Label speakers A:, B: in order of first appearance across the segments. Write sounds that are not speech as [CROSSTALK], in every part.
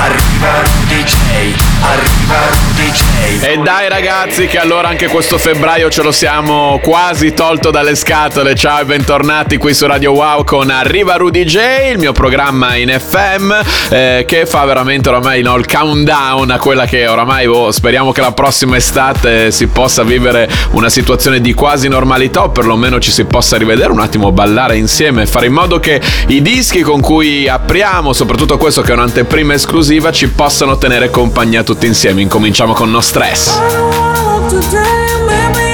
A: Arriva Rudy J. Arriva Rudy J.
B: E dai ragazzi che allora anche questo febbraio ce lo siamo quasi tolto dalle scatole. Ciao e bentornati qui su Radio Wow con Arriva Rudy J, il mio programma in FM eh, che fa veramente oramai no, il countdown a quella che oramai oh, speriamo che la prossima estate si possa vivere una situazione di quasi normalità o perlomeno ci si possa rivedere un attimo ballare insieme, fare in modo che i dischi con cui apriamo, soprattutto questo che è un'anteprima esclusiva, ci possano tenere compagnia tutti insieme. Incominciamo con No Stress.
C: Today, maybe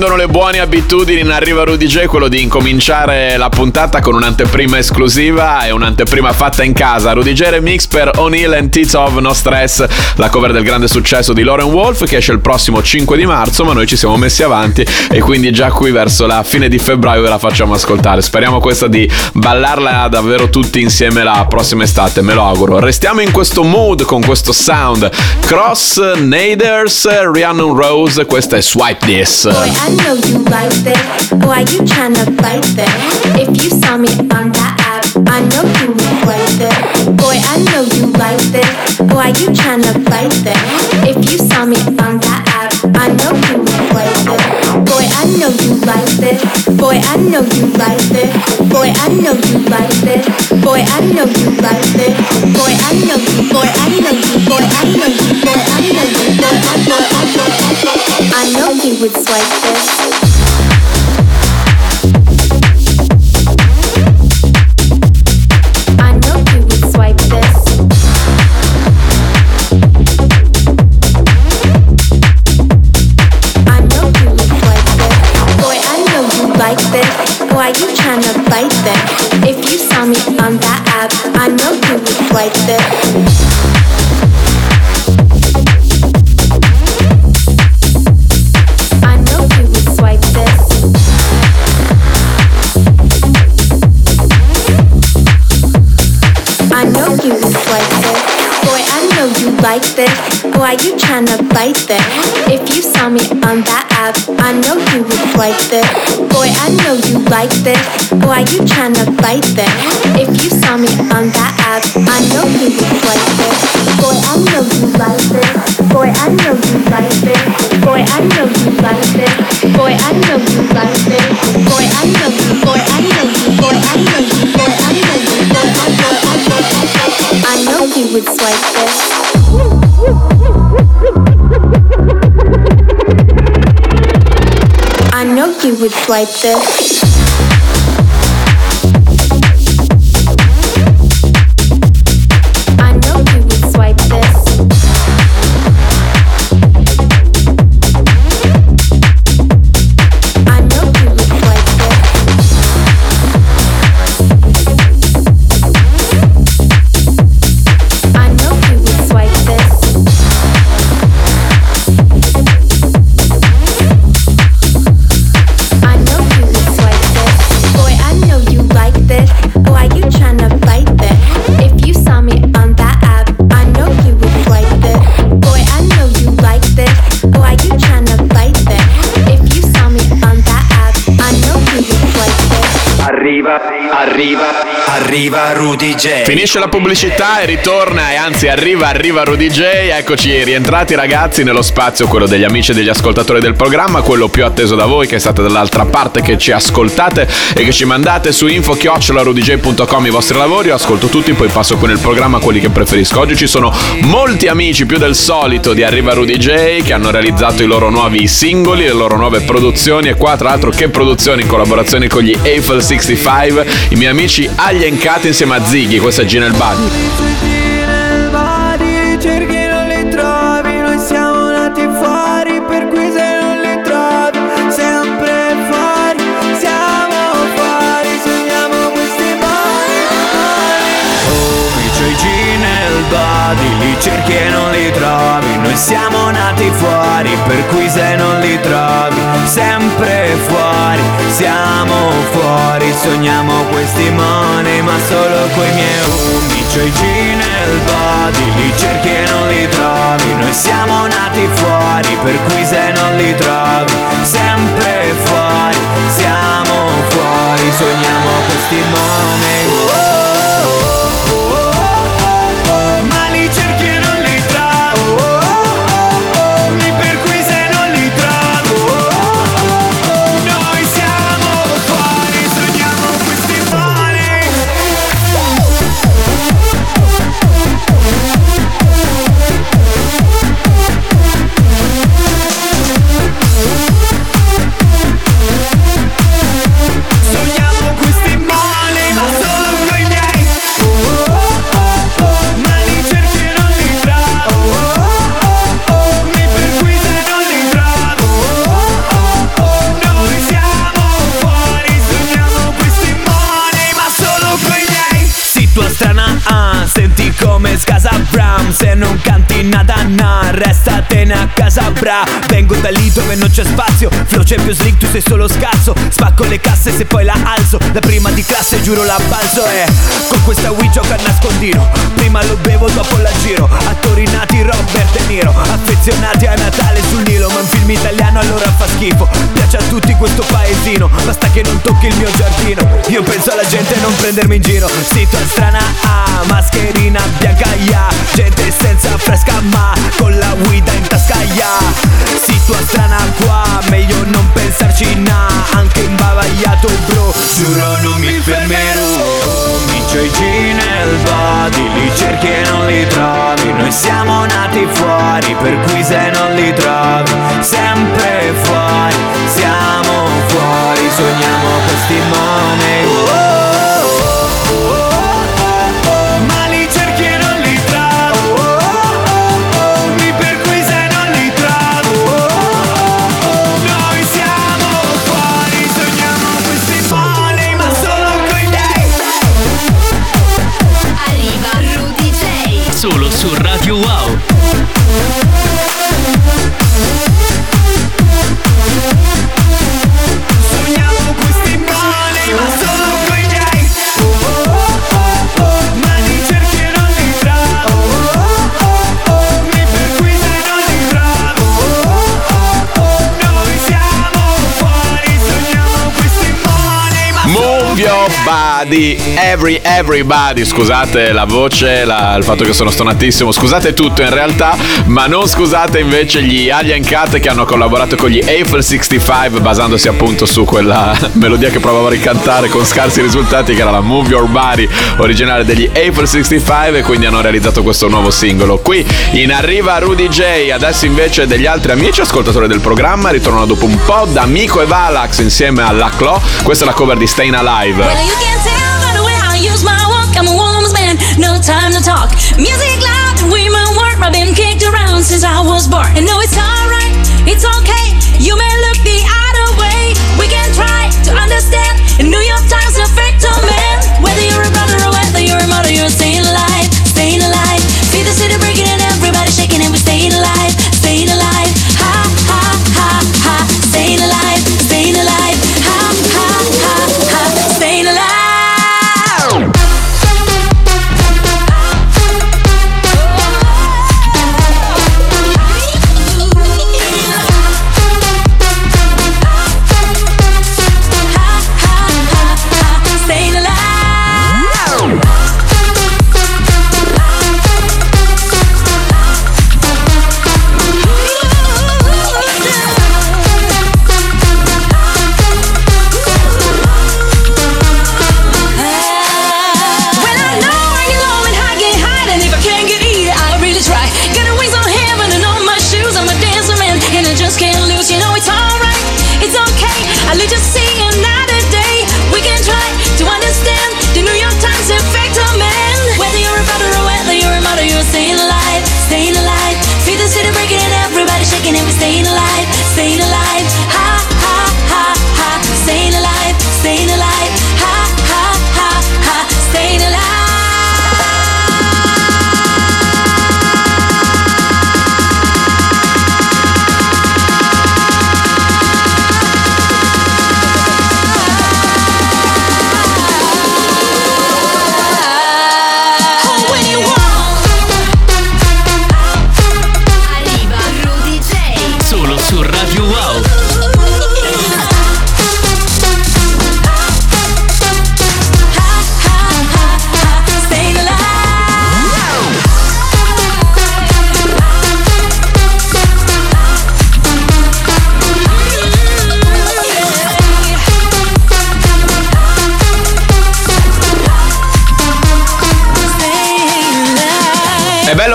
B: riprendono le buone abitudini in Arriva Rudy J, quello di incominciare la puntata con un'anteprima esclusiva e un'anteprima fatta in casa. Rudy J remix per O'Neill and Titov No Stress, la cover del grande successo di Lauren Wolf che esce il prossimo 5 di marzo, ma noi ci siamo messi avanti e quindi già qui verso la fine di febbraio ve la facciamo ascoltare. Speriamo questa di ballarla davvero tutti insieme la prossima estate, me lo auguro. Restiamo in questo mood con questo sound. Cross Naders, Rhiannon Rose, questa è Swipe This.
D: Boy, know you like that. Boy, you tryna fight that. If you saw me on that app, I know you would like that. Boy, I know you like that. Boy, you tryna fight that. If you saw me on that app, I know you would like that. Boy, I know you like that. Boy, I know you like that. Boy, I know you like that. Boy, I know you like that. Boy, I know you this. I know you this. I know you this. Boy, I know you I know he would swipe this I know you would swipe this. I know you look like this Boy I know you like this Why you tryna fight this If you saw me on that app I know you looks like this. Fight this? If you saw me on that app, I know you would swipe this. Boy, I know you like this. Why you tryna fight this? If you saw me on that app, I know you would swipe this. Boy, I know you like this. Boy, I know you like this. Boy, I know you like this. Boy, I know you like this. Boy, I know you. Boy, I know you. Boy, I know you. Boy, I know you. Boy, I I boy, I know you would swipe this. Would swipe this.
A: Arriva Rudy J.
B: Finisce la pubblicità e ritorna e anzi arriva, arriva Rudy J. Eccoci rientrati ragazzi nello spazio, quello degli amici e degli ascoltatori del programma, quello più atteso da voi che state dall'altra parte, che ci ascoltate e che ci mandate su info-rudj.com i vostri lavori. Io ascolto tutti, poi passo qui nel programma quelli che preferisco. Oggi ci sono molti amici, più del solito, di Arriva Rudy J che hanno realizzato i loro nuovi singoli, le loro nuove produzioni e qua tra l'altro che produzioni in collaborazione con gli Eiffel 65, i miei amici Alien Cat insieme a Ziggy, questa Gina
E: body Li cerchi e non li trovi. Noi siamo nati fuori per cui se non li trovi Sempre fuori, siamo fuori Sogniamo questi money ma solo coi miei unici C'hai G nel body, li cerchi e non li trovi. Noi siamo nati fuori, per cui se non li trovi Sempre fuori, siamo fuori Sogniamo questi money Restatene a casa bra Vengo da lì dove non c'è spazio. Flow più slick tu sei solo scarso. Spacco le casse se poi la alzo. La prima di classe giuro la balzo E con questa Wii gioco a nascondino. Prima lo bevo dopo la giro. Attori nati Robert De Niro. Affezionati a Natale sul Nilo Ma un film italiano allora fa schifo. Piace a tutti questo paesino. Basta che non tocchi il mio giardino. Io penso alla gente non prendermi in giro. Sito strana ah, mascherina bianca ya Gente senza fresca ma con la guida in tasca ya tua sana qua Meglio non pensarci na Anche imbavagliato bro. Giuro non mi fermerò. Comincio i G nel body Li cerchi e non li trovi. Noi siamo nati fuori Per cui se non li trovi Sempre fuori. Siamo fuori Sogniamo questi momenti
B: you love. Body, every, everybody. Scusate la voce, la- il fatto che sono stonatissimo. Scusate tutto in realtà, ma non scusate invece gli Alien Cat che hanno collaborato con gli Eiffel 65, basandosi appunto su quella [LAUGHS] melodia che provavo a ricantare con scarsi risultati, che era la Move Your Body originale degli Eiffel 65, e quindi hanno realizzato questo nuovo singolo. Qui in arriva Rudy J. Adesso invece degli altri amici ascoltatori del programma ritornano dopo un po' da Miko e Valax insieme alla Clo. Questa è la cover di Stayin' Alive.
F: Use my walk. I'm a woman's man, no time to talk. Music loud, women work. I've been kicked around since I was born. And no, it's alright, it's okay. You may look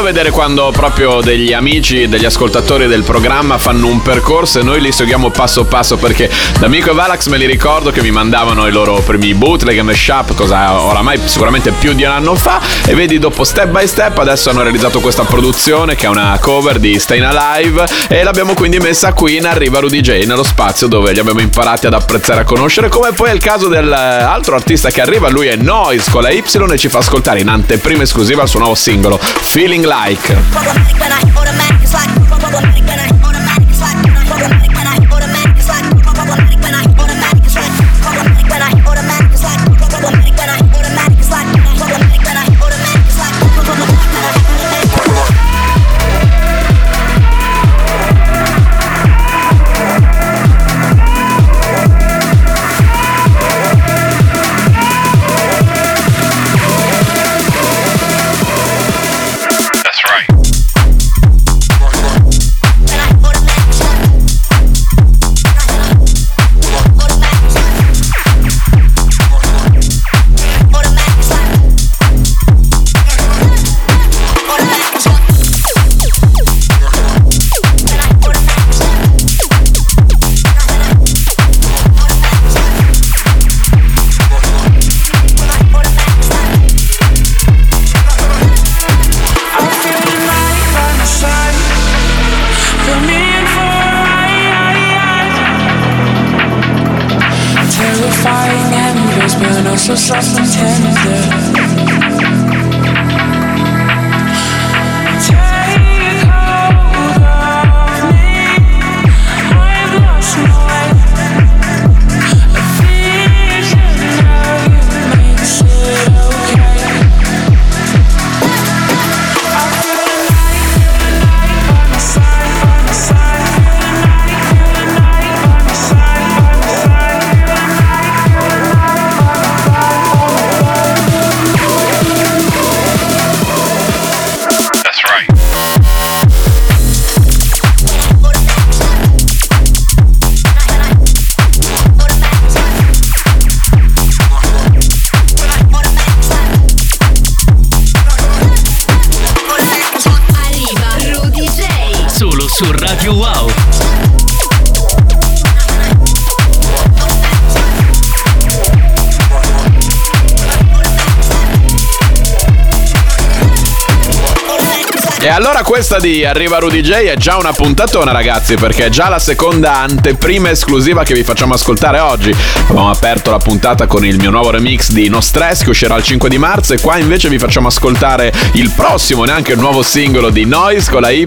B: vedere quando proprio degli amici, degli ascoltatori del programma fanno un percorso e noi li seguiamo passo passo perché da Amico e Valax me li ricordo che mi mandavano i loro primi bootleg e mashup, cosa oramai sicuramente più di un anno fa e vedi dopo step by step adesso hanno realizzato questa produzione che è una cover di Stayin' Alive e l'abbiamo quindi messa qui in Arriva Rudy J nello spazio dove li abbiamo imparati ad apprezzare a conoscere come poi è il caso dell'altro artista che arriva, lui è Noise con la Y e ci fa ascoltare in anteprima esclusiva il suo nuovo singolo Feeling Like.
G: like.
B: E allora questa di Arriva Rudy J è già una puntatona ragazzi perché è già la seconda anteprima esclusiva che vi facciamo ascoltare oggi. Abbiamo aperto la puntata con il mio nuovo remix di No Stress che uscirà il 5 di marzo e qua invece vi facciamo ascoltare il prossimo, neanche il nuovo singolo di Noise con la Y,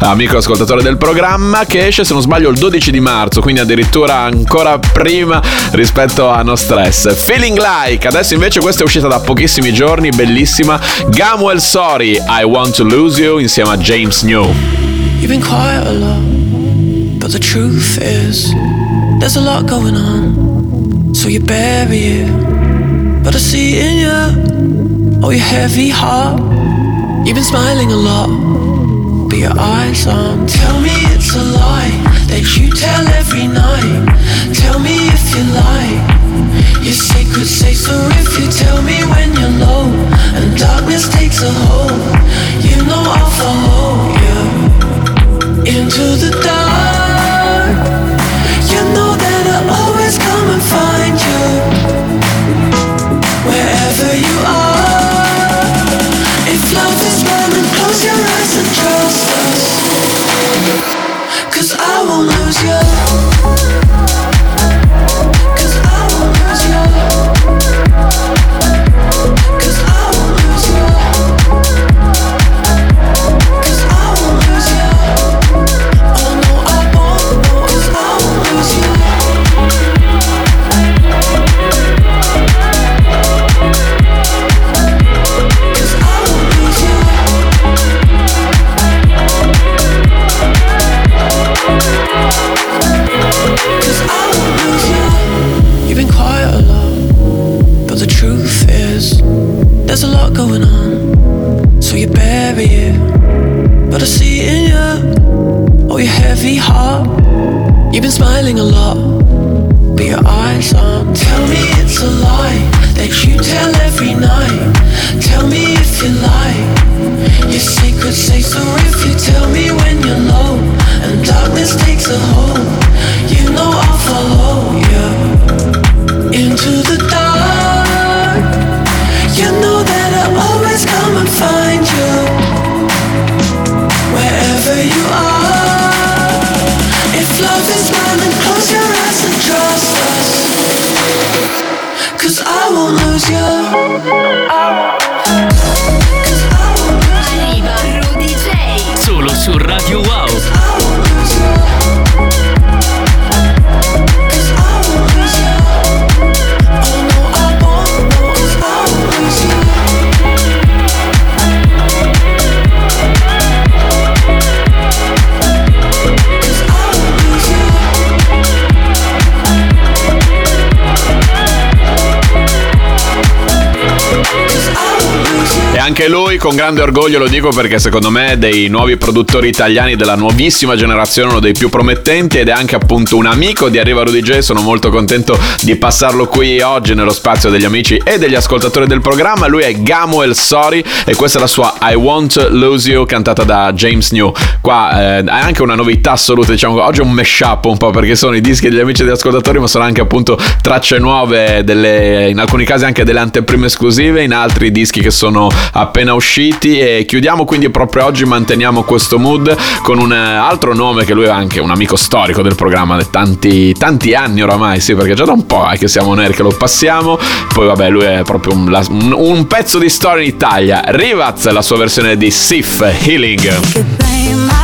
B: amico ascoltatore del programma, che esce se non sbaglio il 12 di marzo, quindi addirittura ancora prima rispetto a No Stress. Feeling Like, adesso invece questa è uscita da pochissimi giorni, bellissima. Gamuel Sorry, I Want to Lose You insieme a James New.
H: You've been quiet a lot, but the truth is, there's a lot going on. So you bury it, but I see in you, oh, your heavy heart. You've been smiling a lot, but your eyes aren't. Tell me it's a lie that you tell every night. Tell me if you lie. Your secrets say so if you tell me when you're low and darkness takes a hold. You know I'll follow you into the dark. You know that I'll always come and find you wherever you are. If love is then close your eyes and trust us. Cause I won't lose you.
B: Anche lui con grande orgoglio lo dico perché secondo me è dei nuovi produttori italiani della nuovissima generazione, uno dei più promettenti ed è anche appunto un amico di Arriva Rudy J. Sono molto contento di passarlo qui oggi nello spazio degli amici e degli ascoltatori del programma. Lui è Gamuel Sorry e questa è la sua I Want Lose You cantata da James New. Qua eh, è anche una novità assoluta, diciamo oggi è un mashup un po' perché sono i dischi degli amici e degli ascoltatori, ma sono anche appunto tracce nuove, delle, in alcuni casi anche delle anteprime esclusive, in altri dischi che sono appena usciti e chiudiamo quindi proprio oggi manteniamo questo mood con un eh, altro nome che lui è anche un amico storico del programma da tanti, tanti anni oramai sì perché già da un po' è che siamo noi che lo passiamo. Poi vabbè lui è proprio un- un pezzo di storia in Italia. Rivaz la sua versione di Sif Healing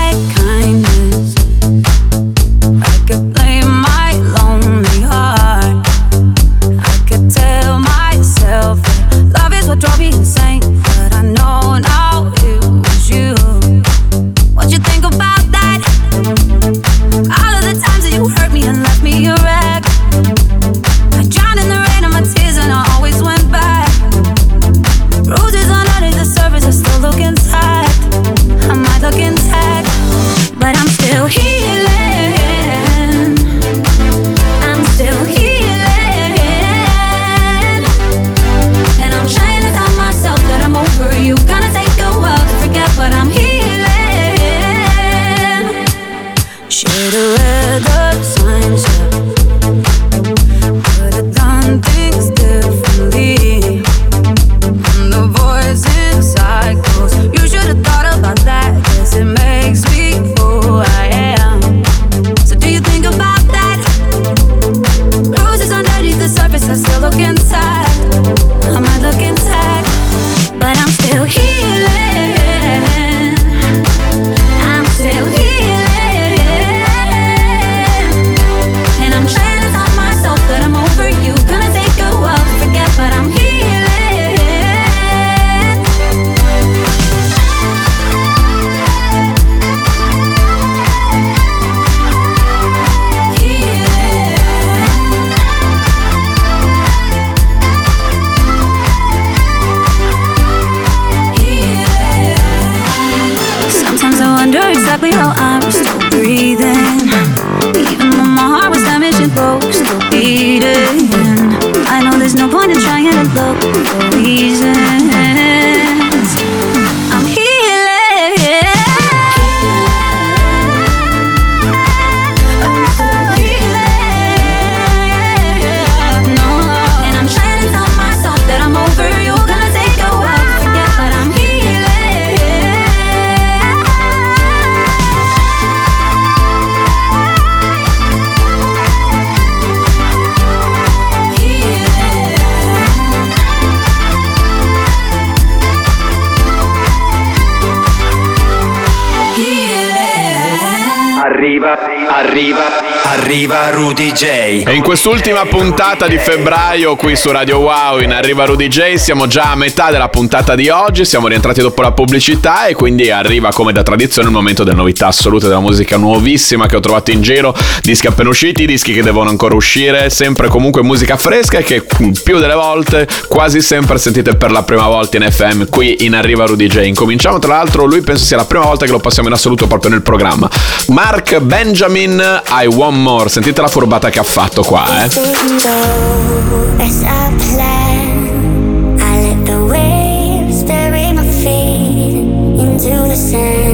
F: simple reason.
E: Arriva, arriva Rudy J.
B: E in quest'ultima puntata di febbraio qui su Radio Wow in Arriva Rudy J siamo già a metà della puntata di oggi, siamo rientrati dopo la pubblicità e quindi arriva come da tradizione il momento delle novità assolute della musica nuovissima che ho trovato in giro, dischi appena usciti, dischi che devono ancora uscire, sempre comunque musica fresca e che più delle volte, quasi sempre sentite per la prima volta in FM qui in Arriva Rudy J. Incominciamo tra l'altro, lui penso sia la prima volta che lo passiamo in assoluto proprio nel programma. Mark Benjamin, I Want More, sentite la furbata che ha fatto qua, eh.
I: Into the sand,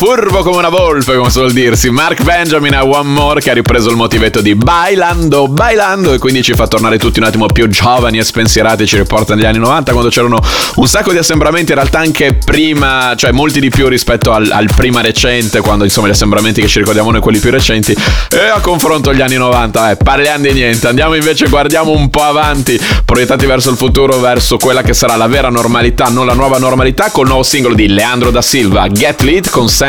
B: Furbo, come una volpe, come suol dirsi. Mark Benjamin a One More che ha ripreso il motivetto di Bailando, Bailando e quindi ci fa tornare tutti un attimo più giovani e spensierati, ci riporta negli anni 90 quando c'erano un sacco di assembramenti, in realtà anche prima, cioè molti di più rispetto al, al prima recente, quando insomma gli assembramenti che ci ricordiamo noi quelli più recenti, e a confronto gli anni 90, eh, parliamo di niente, andiamo invece, guardiamo un po' avanti, proiettati verso il futuro, verso quella che sarà la vera normalità, non la nuova normalità, col nuovo singolo di Leandro da Silva, Get Lit con Sam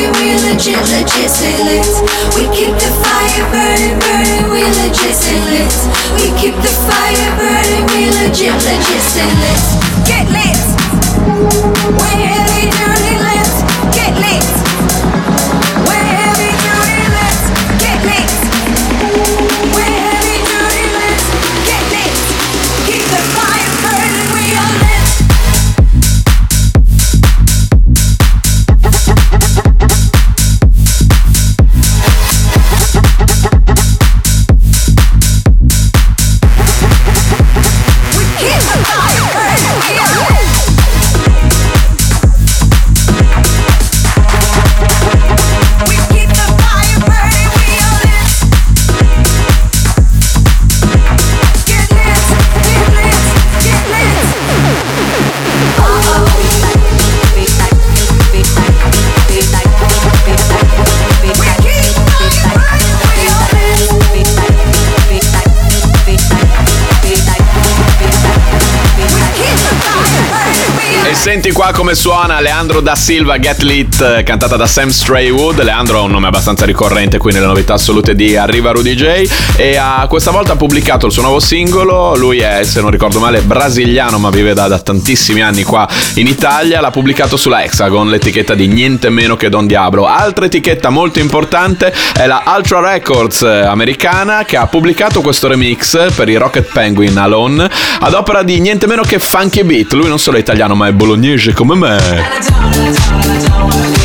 J: legit, legit lit. We keep the fire burning, burning, we legit lit. We keep the fire burning, we legit, legit lit. Get lit. We're heavy duty lit. Get lit.
A: da Silva Get Lit eh, cantata da Sam Straywood. Leandro ha un nome abbastanza ricorrente qui nelle novità assolute di Arriva Rudy J e ha, questa volta ha pubblicato il suo nuovo singolo. Lui è, se non ricordo male, brasiliano ma vive da, da tantissimi anni qua in Italia. L'ha pubblicato sulla Hexagon, l'etichetta di niente meno che Don Diablo. Altra etichetta molto importante è la Ultra Records eh, americana che ha pubblicato questo remix per i Rocket Penguin Alone ad opera di niente meno che Funky Beat. Lui non solo è italiano ma è bolognese come me.
B: town, out of town.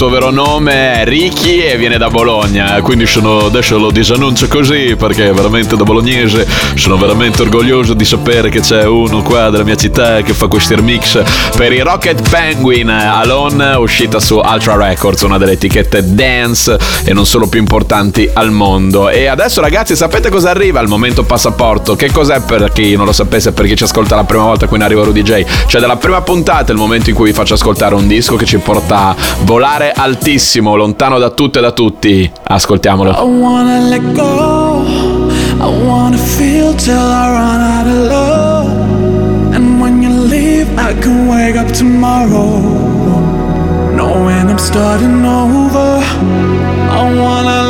B: Suo vero nome è Ricky e viene da Bologna, quindi sono, adesso lo disannuncio così perché veramente da bolognese sono veramente orgoglioso di sapere che c'è uno qua della mia città che fa questi remix per i Rocket Penguin Alone, uscita su Ultra Records, una delle etichette dance e non solo più importanti al mondo. E adesso ragazzi sapete cosa arriva? Il momento passaporto. Che cos'è per chi non lo sapesse, per chi ci ascolta la prima volta qui in Arriva Rudy J? Cioè dalla prima puntata il momento in cui vi faccio ascoltare un disco che ci porta a volare altissimo, lontano da tutte e da tutti. Ascoltiamolo.
C: I wanna let go. I wanna feel till I run out of love. And when you leave, I can wake up tomorrow. Knowing I'm starting over. I wanna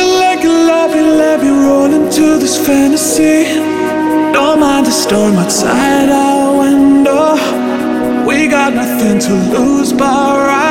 C: fantasy. Don't mind the storm outside our window. We got nothing to lose, but right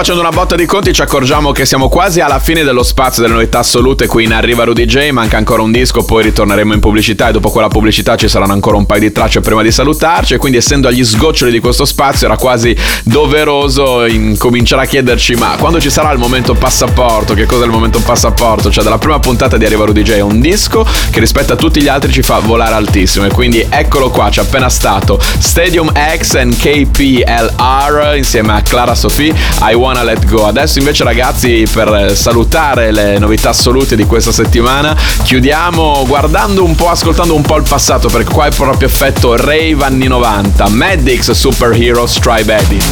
B: facendo una botta di conti ci accorgiamo che siamo quasi alla fine dello spazio delle novità assolute. Qui in Arriva Rudy J, manca ancora un disco, poi ritorneremo in pubblicità e dopo quella pubblicità ci saranno ancora un paio di tracce prima di salutarci. E quindi essendo agli sgoccioli di questo spazio era quasi doveroso incominciare a chiederci ma quando ci sarà il momento passaporto, che cos'è il momento passaporto? Cioè dalla prima puntata di Arriva Rudy J è un disco che rispetto a tutti gli altri ci fa volare altissimo. E quindi eccolo qua, c'è appena stato Stadium X and KPLR insieme a Clara Sofì I Wanna Let Go. Adesso invece ragazzi per salutare le novità assolute di questa settimana chiudiamo guardando un po', ascoltando un po' il passato perché qua è proprio effetto rave anni 90. Madix Superhero Strive Edit.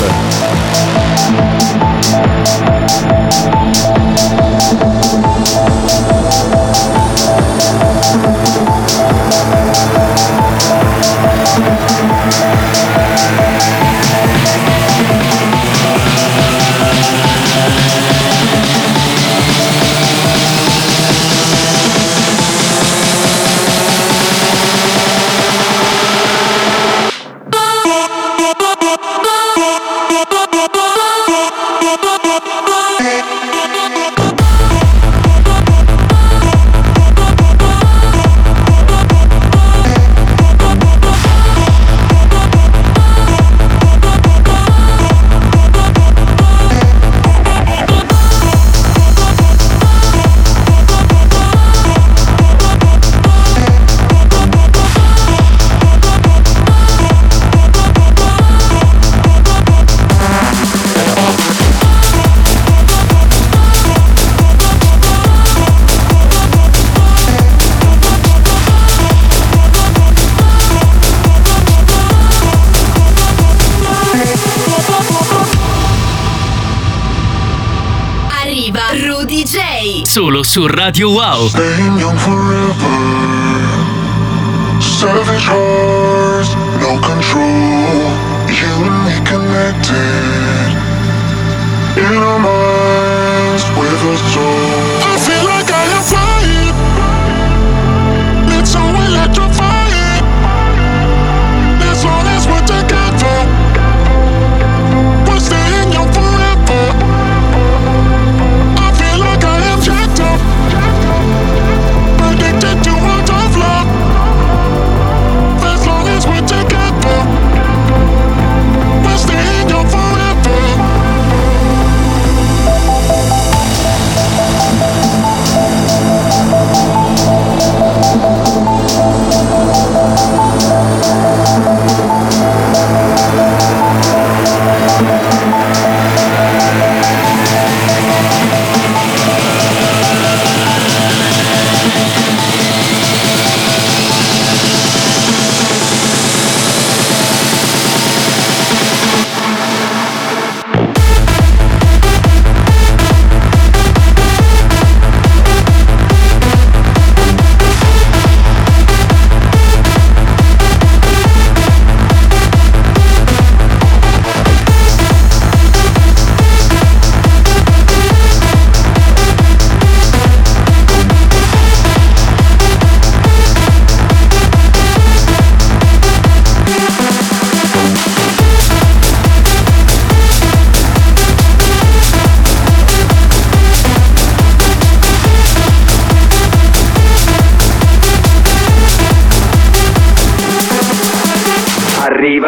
K: Su Radio Wow.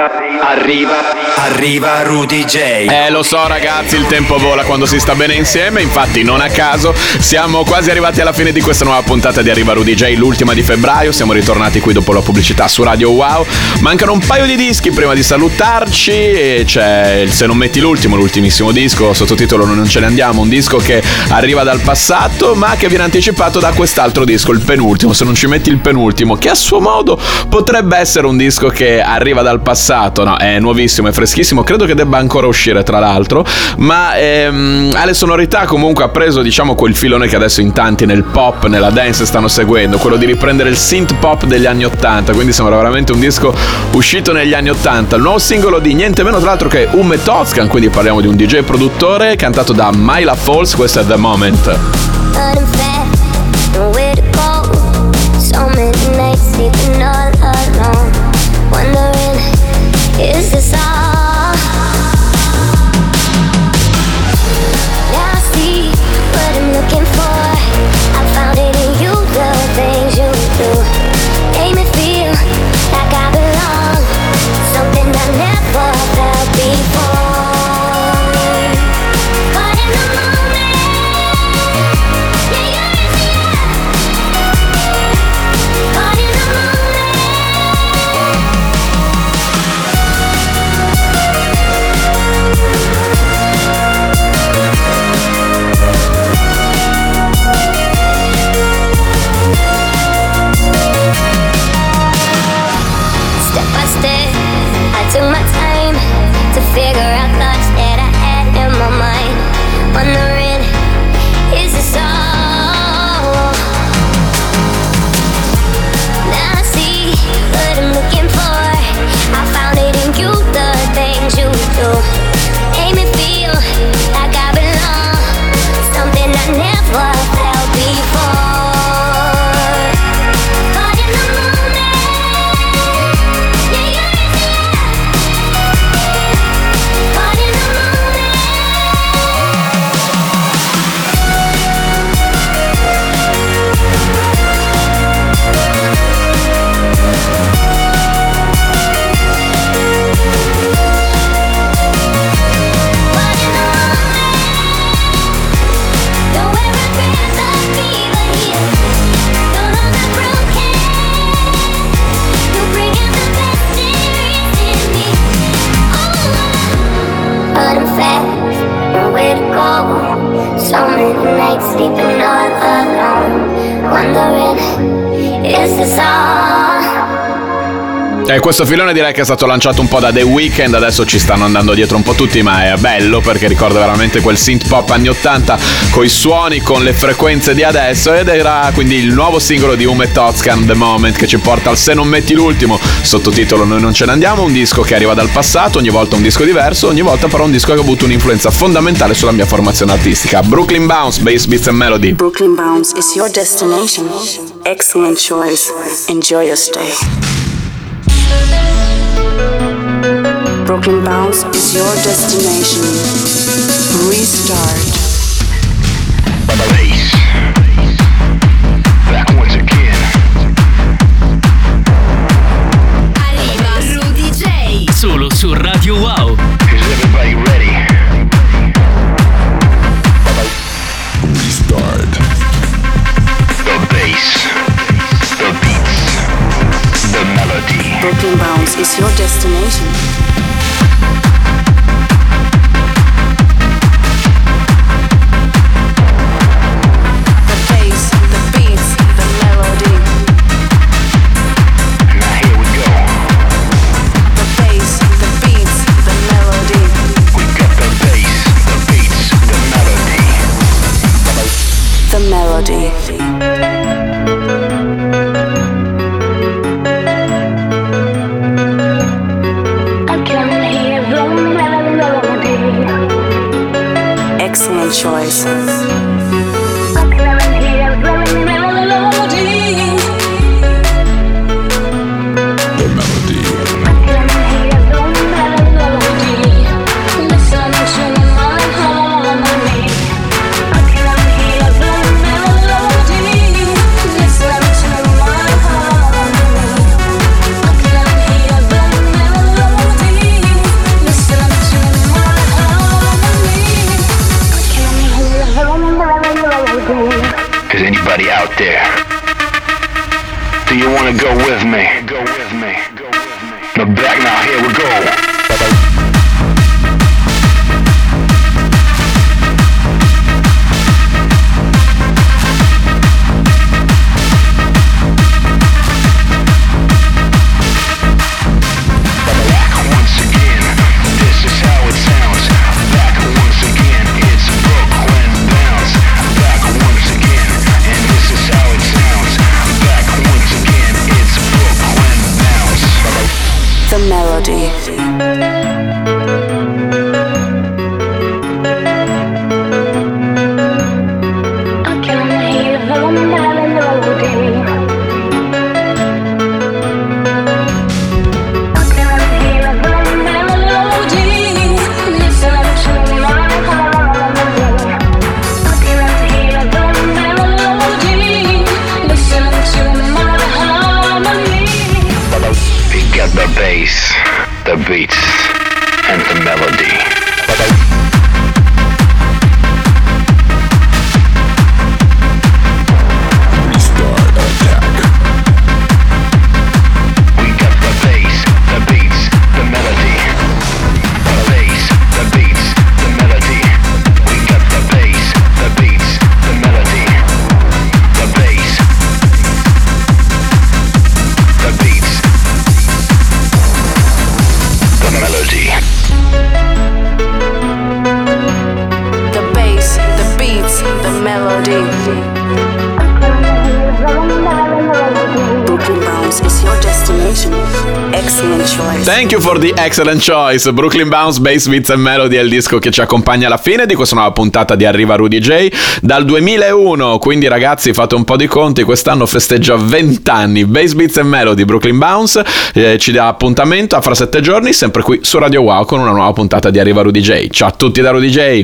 E: Arriva, arriva, arriva Rudy J.
B: Eh, lo so ragazzi, il tempo vola quando si sta bene insieme, infatti non a caso siamo quasi arrivati alla fine di questa nuova puntata di Arriva Rudy J, l'ultima di febbraio, siamo ritornati qui dopo la pubblicità su Radio Wow, mancano un paio di dischi prima di salutarci e c'è Se non metti l'ultimo, l'ultimissimo disco, sottotitolo Non ce ne andiamo, un disco che arriva dal passato ma che viene anticipato da quest'altro disco, il penultimo, se non ci metti il penultimo, che a suo modo potrebbe essere un disco che arriva dal passato, no, è nuovissimo, è freschissimo, credo che debba ancora uscire tra l'altro, ma ehm, alle sonorità comunque ha preso diciamo quel filone che adesso in tanti nel pop, nella dance stanno seguendo, quello di riprendere il synth pop degli anni 80, quindi sembra veramente un disco uscito negli anni 80, il nuovo singolo di niente meno tra l'altro che Ume Toscan, quindi parliamo di un DJ produttore cantato da Myla Falls, questo è The Moment.
L: Running Summer night, sleeping all alone, wondering, is this all?
B: E questo filone direi che è stato lanciato un po' da The Weeknd, adesso ci stanno andando dietro un po' tutti, ma è bello perché ricorda veramente quel synth pop anni 80 con i suoni, con le frequenze di adesso ed era quindi il nuovo singolo di Ume Toscan, The Moment, che ci porta al Se non metti l'ultimo, sottotitolo Noi non ce ne andiamo, un disco che arriva dal passato, ogni volta un disco diverso, ogni volta però un disco che ha avuto un'influenza fondamentale sulla mia formazione artistica. Brooklyn Bounce, Bass Beats and Melody.
M: Brooklyn Bounce is your destination. Excellent choice. Enjoy your stay. Brooklyn Bounce is your destination. Restart.
J: Is
M: your destination.
B: Excellent choice. Brooklyn Bounce, Bass Beats and Melody è il disco che ci accompagna alla fine di questa nuova puntata di Arriva Rudy J dal 2001. Quindi ragazzi fate un po' di conti, quest'anno festeggia 20 anni. Bass Beats and Melody, Brooklyn Bounce eh, ci dà appuntamento a fra 7 giorni sempre qui su Radio Wow con una nuova puntata di Arriva Rudy J. Ciao a tutti da Rudy J.